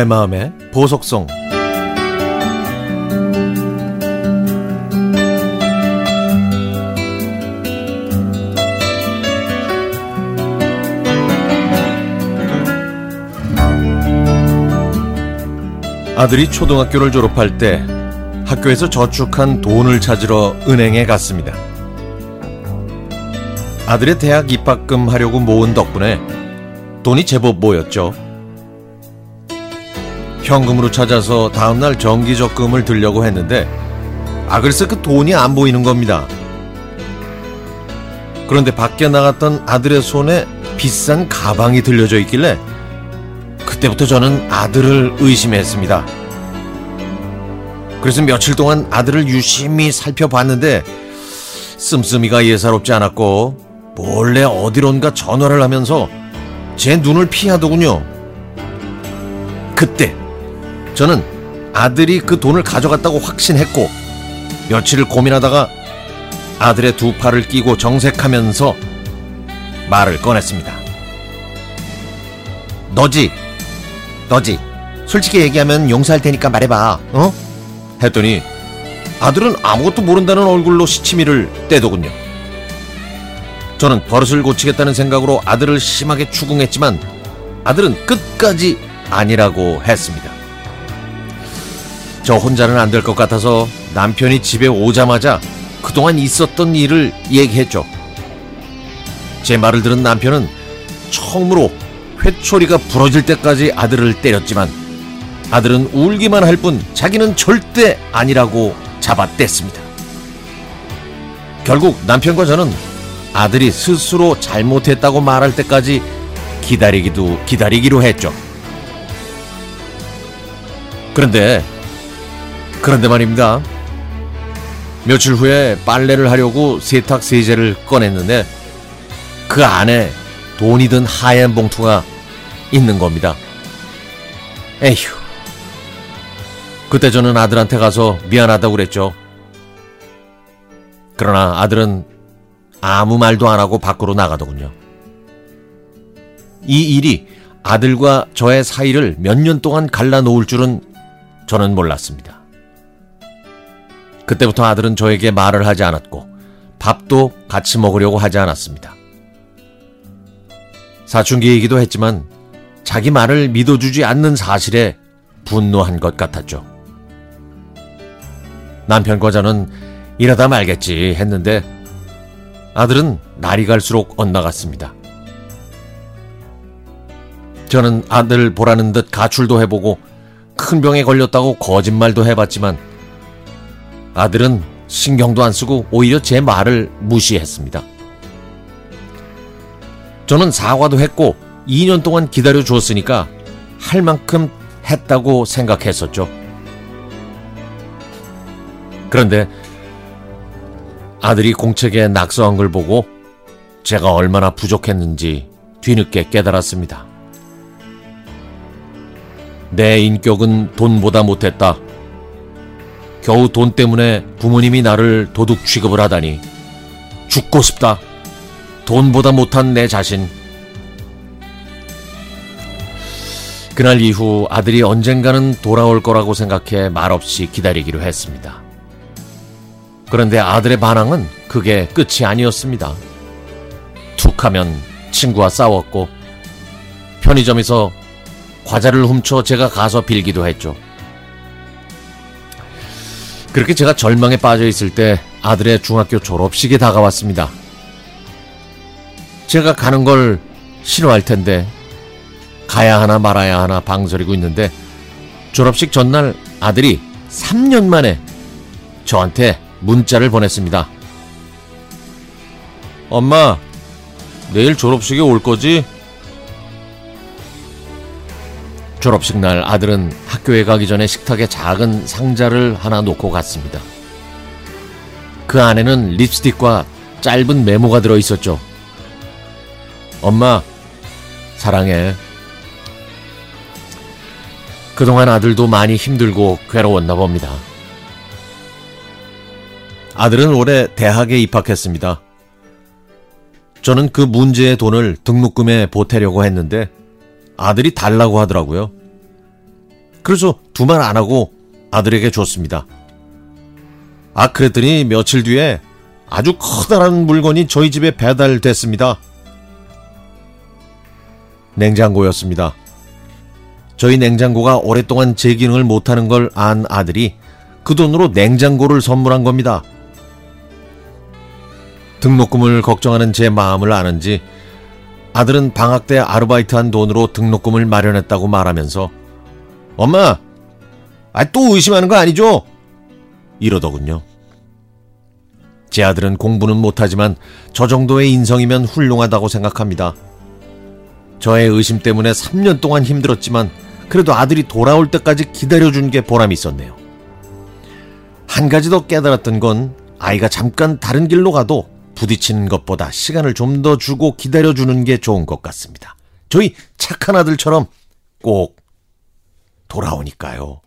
내 마음의 보석성 아들이 초등학교를 졸업할 때 학교에서 저축한 돈을 찾으러 은행에 갔습니다. 아들의 대학 입학금 하려고 모은 덕분에 돈이 제법 모였죠. 현금으로 찾아서 다음날 정기 적금을 들려고 했는데 아 글쎄 그 돈이 안 보이는 겁니다. 그런데 밖에 나갔던 아들의 손에 비싼 가방이 들려져 있길래 그때부터 저는 아들을 의심했습니다. 그래서 며칠 동안 아들을 유심히 살펴봤는데 씀씀이가 예사롭지 않았고 몰래 어디론가 전화를 하면서 제 눈을 피하더군요. 그때 저는 아들이 그 돈을 가져갔다고 확신했고 며칠을 고민하다가 아들의 두 팔을 끼고 정색하면서 말을 꺼냈습니다. 너지? 너지? 솔직히 얘기하면 용서할 테니까 말해봐. 어? 했더니 아들은 아무것도 모른다는 얼굴로 시치미를 떼더군요. 저는 버릇을 고치겠다는 생각으로 아들을 심하게 추궁했지만 아들은 끝까지 아니라고 했습니다. 저 혼자는 안 될 것 같아서 남편이 집에 오자마자 그동안 있었던 일을 얘기했죠. 제 말을 들은 남편은 처음으로 회초리가 부러질 때까지 아들을 때렸지만 아들은 울기만 할 뿐 자기는 절대 아니라고 잡아댔습니다. 결국 남편과 저는 아들이 스스로 잘못했다고 말할 때까지 기다리기도 기다리기로 했죠. 그런데 그런데 말입니다. 며칠 후에 빨래를 하려고 세탁 세제를 꺼냈는데 그 안에 돈이 든 하얀 봉투가 있는 겁니다. 에휴. 그때 저는 아들한테 가서 미안하다고 그랬죠. 그러나 아들은 아무 말도 안 하고 밖으로 나가더군요. 이 일이 아들과 저의 사이를 몇 년 동안 갈라놓을 줄은 저는 몰랐습니다. 그때부터 아들은 저에게 말을 하지 않았고 밥도 같이 먹으려고 하지 않았습니다. 사춘기이기도 했지만 자기 말을 믿어주지 않는 사실에 분노한 것 같았죠. 남편과 저는 이러다 말겠지 했는데 아들은 날이 갈수록 엇나갔습니다. 저는 아들 보라는 듯 가출도 해보고 큰 병에 걸렸다고 거짓말도 해봤지만 아들은 신경도 안 쓰고 오히려 제 말을 무시했습니다. 저는 사과도 했고 2년 동안 기다려 주었으니까 할 만큼 했다고 생각했었죠. 그런데 아들이 공책에 낙서한 걸 보고 제가 얼마나 부족했는지 뒤늦게 깨달았습니다. 내 인격은 돈보다 못했다. 겨우 돈 때문에 부모님이 나를 도둑 취급을 하다니 죽고 싶다. 돈보다 못한 내 자신. 그날 이후 아들이 언젠가는 돌아올 거라고 생각해 말없이 기다리기로 했습니다. 그런데 아들의 반항은 그게 끝이 아니었습니다. 툭 하면 친구와 싸웠고 편의점에서 과자를 훔쳐 제가 가서 빌기도 했죠. 그렇게 제가 절망에 빠져 있을 때 아들의 중학교 졸업식이 다가왔습니다. 제가 가는 걸 싫어할 텐데 가야 하나 말아야 하나 방설이고 있는데 졸업식 전날 아들이 3년 만에 저한테 문자를 보냈습니다. 엄마, 내일 졸업식에 올 거지? 졸업식 날 아들은 학교에 가기 전에 식탁에 작은 상자를 하나 놓고 갔습니다. 그 안에는 립스틱과 짧은 메모가 들어 있었죠. 엄마, 사랑해. 그동안 아들도 많이 힘들고 괴로웠나 봅니다. 아들은 올해 대학에 입학했습니다. 저는 그 문제의 돈을 등록금에 보태려고 했는데 아들이 달라고 하더라고요. 그래서 두 말 안 하고 아들에게 줬습니다. 아, 그랬더니 며칠 뒤에 아주 커다란 물건이 저희 집에 배달됐습니다. 냉장고였습니다. 저희 냉장고가 오랫동안 제 기능을 못하는 걸 안 아들이 그 돈으로 냉장고를 선물한 겁니다. 등록금을 걱정하는 제 마음을 아는지 아들은 방학 때 아르바이트한 돈으로 등록금을 마련했다고 말하면서 엄마, 아, 또 의심하는 거 아니죠? 이러더군요. 제 아들은 공부는 못하지만 저 정도의 인성이면 훌륭하다고 생각합니다. 저의 의심 때문에 3년 동안 힘들었지만 그래도 아들이 돌아올 때까지 기다려준 게 보람이 있었네요. 한 가지 더 깨달았던 건 아이가 잠깐 다른 길로 가도 부딪히는 것보다 시간을 좀 더 주고 기다려주는 게 좋은 것 같습니다. 저희 착한 아들처럼 꼭 돌아오니까요.